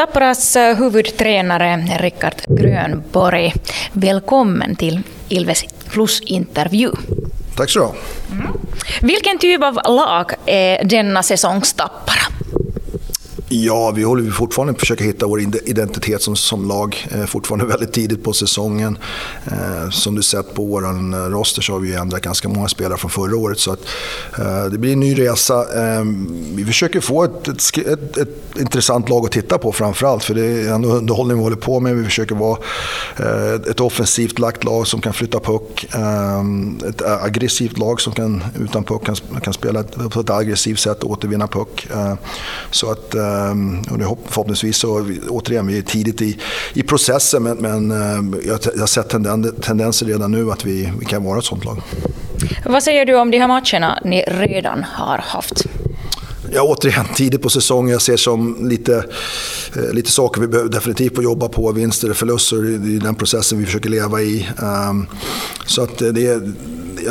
Tapparas huvudtränare Rickard Grönborg, välkommen till Ilves Plus-intervju. Tack så du. Mm. Vilken typ av lag är denna säsongs Tappara? Ja, vi håller fortfarande på att försöka hitta vår identitet som, som lag. Eh, fortfarande väldigt tidigt på säsongen. Eh, som du sett på vår eh, roster så har vi ändrat ganska många spelare från förra året. Så att, eh, det blir en ny resa. Eh, vi försöker få ett, ett, ett, ett, intressant lag att titta på framförallt. För det är ändå underhållning vi håller på med. Vi försöker vara eh, ett offensivt lagt lag som kan flytta puck. Ehm, ett aggressivt lag som kan, utan puck kan, kan spela på ett aggressivt sätt och återvinna puck. Eh, så att eh, och det, förhoppningsvis så, återigen, vi är tidigt i, i processen men, men ehm, jag, jag har sett tendenser redan nu att vi, vi kan vara ett sånt lag. Vad säger du om de här matcherna ni redan har haft? Ja, återigen, tidigt på säsongen. Jag ser som lite, eh, lite saker vi behöver definitivt få jobba på. Vinster och förluster, det är den processen vi försöker leva i. Um, så att det,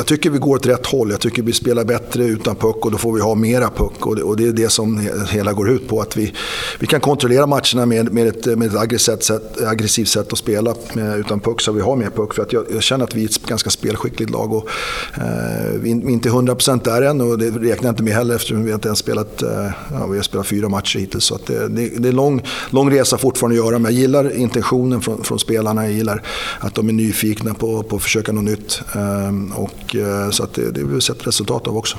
jag tycker vi går åt rätt håll. Jag tycker vi spelar bättre utan puck och då får vi ha mera puck. Och det, och det är det som hela går ut på. Att vi, vi kan kontrollera matcherna med, med ett, med ett aggressivt, sätt, aggressivt sätt att spela med, utan puck så vi har mer puck. För att jag, jag känner att vi är ett ganska spelskickligt lag. Och, eh, vi, är inte 100% där än och det räknar jag inte med heller eftersom vi inte ens spelat, eh, ja, vi har spelat fyra matcher hittills. Så det, det, det, är lång, lång resa fortfarande att göra. Men jag gillar intentionen från, från spelarna. Jag gillar att de är nyfikna på, på att försöka något nytt. Eh, och och, eh, så att det, det har vi sett resultat av också.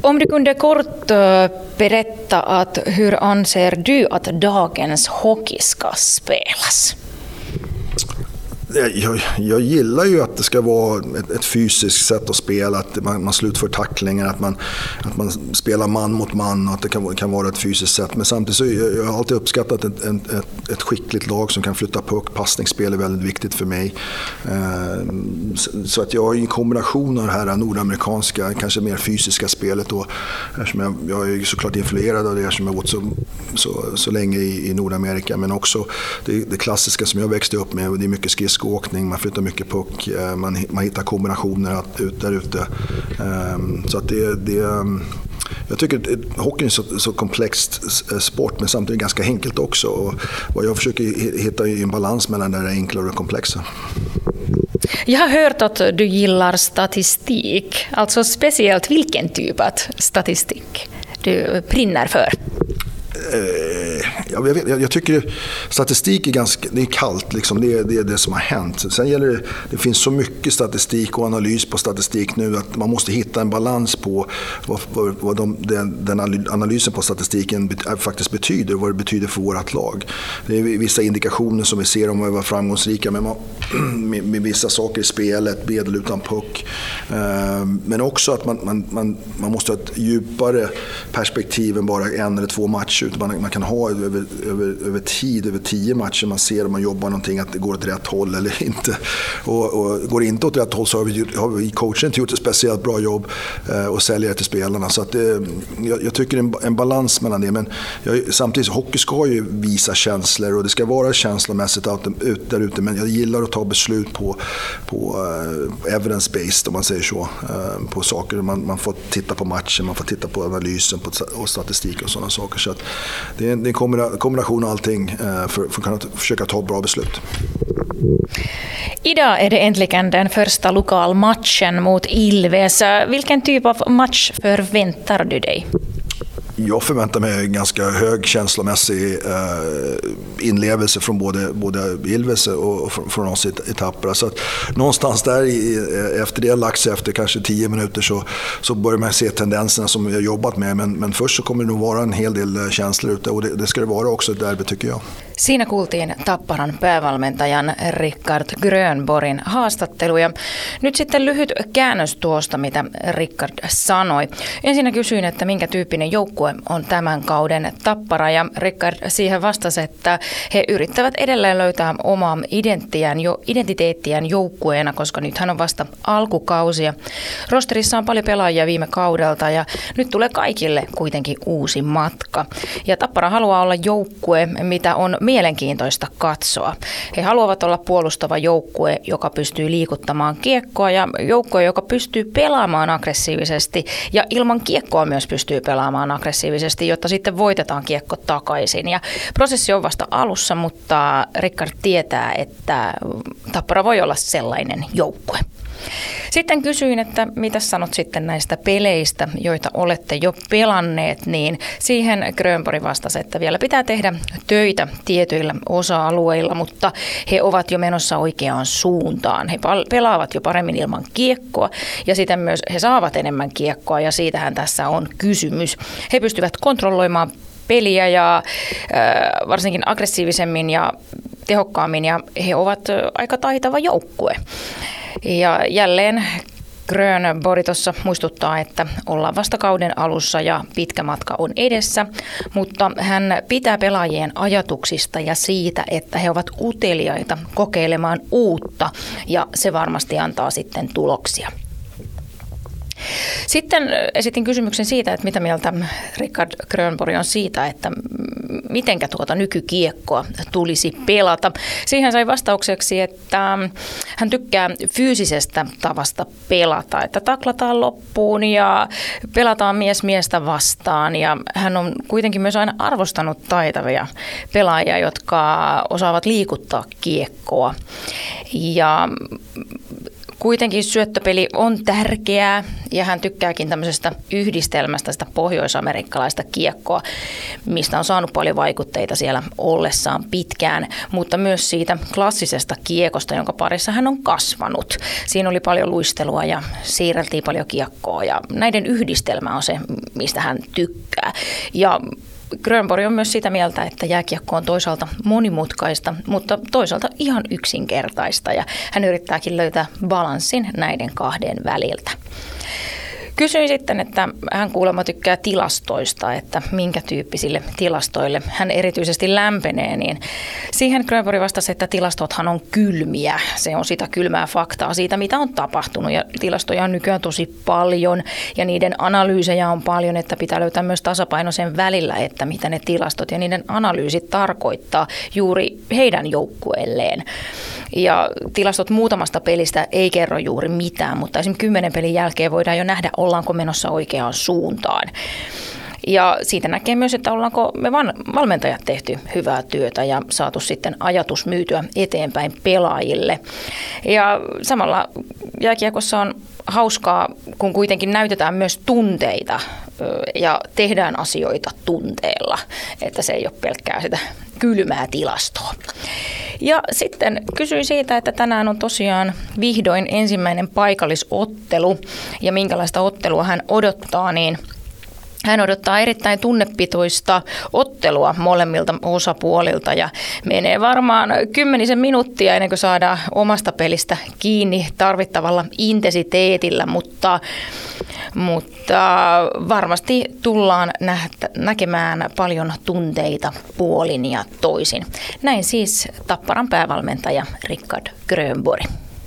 Om du kunde kort eh, berätta att hur anser du att dagens hockey ska spelas? Eh, jag, jag, gillar ju att det ska vara ett, ett fysiskt sätt att spela, att man, man slutför tacklingar, att man, att man spelar man mot man och att det kan, kan vara ett fysiskt sätt. Men samtidigt så jag, jag har alltid uppskattat ett, ett, ett, skickligt lag som kan flytta puck. Passningsspel är väldigt viktigt för mig. Eh, så att jag har en kombination av det här nordamerikanska, kanske mer fysiska spelet då. Eftersom jag, jag är såklart influerad av det som jag har så, så, så länge i, i Nordamerika. Men också det, det klassiska som jag växte upp med, det är mycket skridskor skridskoåkning, man flyttar mycket puck, eh, man, man hittar kombinationer ut där ute. Ehm, så att det, det ehm, jag tycker att hockeyn är så, så komplext sport men samtidigt ganska enkelt också. Och jag försöker hitta är en balans mellan det enkla och det komplexa. Jag har hört att du gillar statistik. Alltså speciellt vilken typ av statistik du brinner för? Jag, vet, jag, jag, tycker statistik är ganska det är kallt. Liksom. Det, är, det är det som har hänt. Sen gäller det, det finns så mycket statistik och analys på statistik nu att man måste hitta en balans på vad, vad, vad de, den, den, analysen på statistiken äh, faktiskt betyder. Vad det betyder för vårt lag. Det är vissa indikationer som vi ser om vi var framgångsrika med, med, med vissa saker i spelet, medel utan puck. Eh, men också att man, man, man, man måste ha ett djupare perspektiv än bara en eller två matcher man, man kan ha över, över, över tid, över tio matcher, man ser om man jobbar någonting att det går åt rätt håll eller inte. Och, och går det inte åt rätt håll så har vi, har vi coachen inte gjort ett speciellt bra jobb eh, och säljer det till spelarna. Så att det, jag, jag tycker en, en balans mellan det. Men jag, samtidigt, hockey ska ju visa känslor och det ska vara känslomässigt ut, där ute. Men jag gillar att ta beslut på, på eh, evidence-based, om man säger så, eh, på saker. Man, man får titta på matchen, man får titta på analysen på, och statistik och sådana saker. Så att det är en, kombination av allting eh, för, för att kunna försöka ta bra beslut. Idag är det äntligen den första lokalmatchen mot Ilves. Vilken typ av match förväntar du dig? Jag förväntar mig ganska hög känslomässig eh, inlevelse från både, både Ilves och från oss i, i Tappara. Så att någonstans där, i, efter det har lagt sig efter kanske tio minuter, så, så börjar man se tendenserna som vi har jobbat med. Men, men först så kommer det nog vara en hel del eh, känslor ute och det, det ska det vara också i derby tycker jag. Siinä kuultiin Tapparan päävalmentajan Rickard Grönborin haastattelu ja nyt sitten lyhyt käännös tuosta, mitä Rickard sanoi. Ensinnä kysyin, että minkä tyyppinen joukkue on tämän kauden Tappara ja Rickard siihen vastasi, että he yrittävät edelleen löytää omaa identiteettiään joukkueena, koska nythän on vasta alkukausia. Rosterissa on paljon pelaajia viime kaudelta ja nyt tulee kaikille kuitenkin uusi matka. Ja Tappara haluaa olla joukkue, mitä on mielenkiintoista katsoa. He haluavat olla puolustava joukkue, joka pystyy liikuttamaan kiekkoa ja joukkue, joka pystyy pelaamaan aggressiivisesti ja ilman kiekkoa myös pystyy pelaamaan aggressiivisesti aggressiivisesti, jotta sitten voitetaan kiekko takaisin. Ja prosessi on vasta alussa, mutta Rickard tietää, että Tappara voi olla sellainen joukkue. Sitten kysyin, että mitä sanot sitten näistä peleistä, joita olette jo pelanneet, niin siihen Grönborg vastasi, että vielä pitää tehdä töitä tietyillä osa-alueilla, mutta he ovat jo menossa oikeaan suuntaan. He pelaavat jo paremmin ilman kiekkoa ja sitten myös he saavat enemmän kiekkoa ja siitähän tässä on kysymys. He pystyvät kontrolloimaan peliä ja äh, varsinkin aggressiivisemmin ja tehokkaammin ja he ovat aika taitava joukkue. Ja jälleen Grönborg tuossa muistuttaa, että ollaan vasta kauden alussa ja pitkä matka on edessä, mutta hän pitää pelaajien ajatuksista ja siitä, että he ovat uteliaita kokeilemaan uutta ja se varmasti antaa sitten tuloksia. Sitten esitin kysymyksen siitä, että mitä mieltä Richard Grönborg on siitä, että mitenkä tuota nykykiekkoa tulisi pelata. Siihen sai vastaukseksi, että hän tykkää fyysisestä tavasta pelata, että taklataan loppuun ja pelataan mies miestä vastaan. Ja hän on kuitenkin myös aina arvostanut taitavia pelaajia, jotka osaavat liikuttaa kiekkoa. Ja Kuitenkin syöttöpeli on tärkeää ja hän tykkääkin tämmöisestä yhdistelmästä sitä pohjoisamerikkalaista kiekkoa, mistä on saanut paljon vaikutteita siellä ollessaan pitkään, mutta myös siitä klassisesta kiekosta, jonka parissa hän on kasvanut. Siinä oli paljon luistelua ja siirreltiin paljon kiekkoa ja näiden yhdistelmä on se, mistä hän tykkää. Ja Grönborg on myös sitä mieltä, että jääkiekko on toisaalta monimutkaista, mutta toisaalta ihan yksinkertaista ja hän yrittääkin löytää balanssin näiden kahden väliltä. Kysyin sitten, että hän kuulemma tykkää tilastoista, että minkä tyyppisille tilastoille hän erityisesti lämpenee, niin siihen Grönborg vastasi, että tilastothan on kylmiä. Se on sitä kylmää faktaa siitä, mitä on tapahtunut ja tilastoja on nykyään tosi paljon ja niiden analyysejä on paljon, että pitää löytää myös tasapaino sen välillä, että mitä ne tilastot ja niiden analyysit tarkoittaa juuri heidän joukkueelleen. Ja tilastot muutamasta pelistä ei kerro juuri mitään, mutta esimerkiksi kymmenen pelin jälkeen voidaan jo nähdä, ollaanko menossa oikeaan suuntaan. Ja siitä näkee myös, että ollaanko me valmentajat tehty hyvää työtä ja saatu sitten ajatus myytyä eteenpäin pelaajille. Ja samalla jääkiekossa on hauskaa, kun kuitenkin näytetään myös tunteita ja tehdään asioita tunteella, että se ei ole pelkkää sitä kylmää tilastoa. Ja sitten kysyin siitä, että tänään on tosiaan vihdoin ensimmäinen paikallisottelu. Ja minkälaista ottelua hän odottaa, niin – hän odottaa erittäin tunnepitoista ottelua molemmilta osapuolilta ja menee varmaan kymmenisen minuuttia ennen kuin saadaan omasta pelistä kiinni tarvittavalla intensiteetillä, mutta, mutta varmasti tullaan näkemään paljon tunteita puolin ja toisin. Näin siis Tapparan päävalmentaja Rickard Grönborg.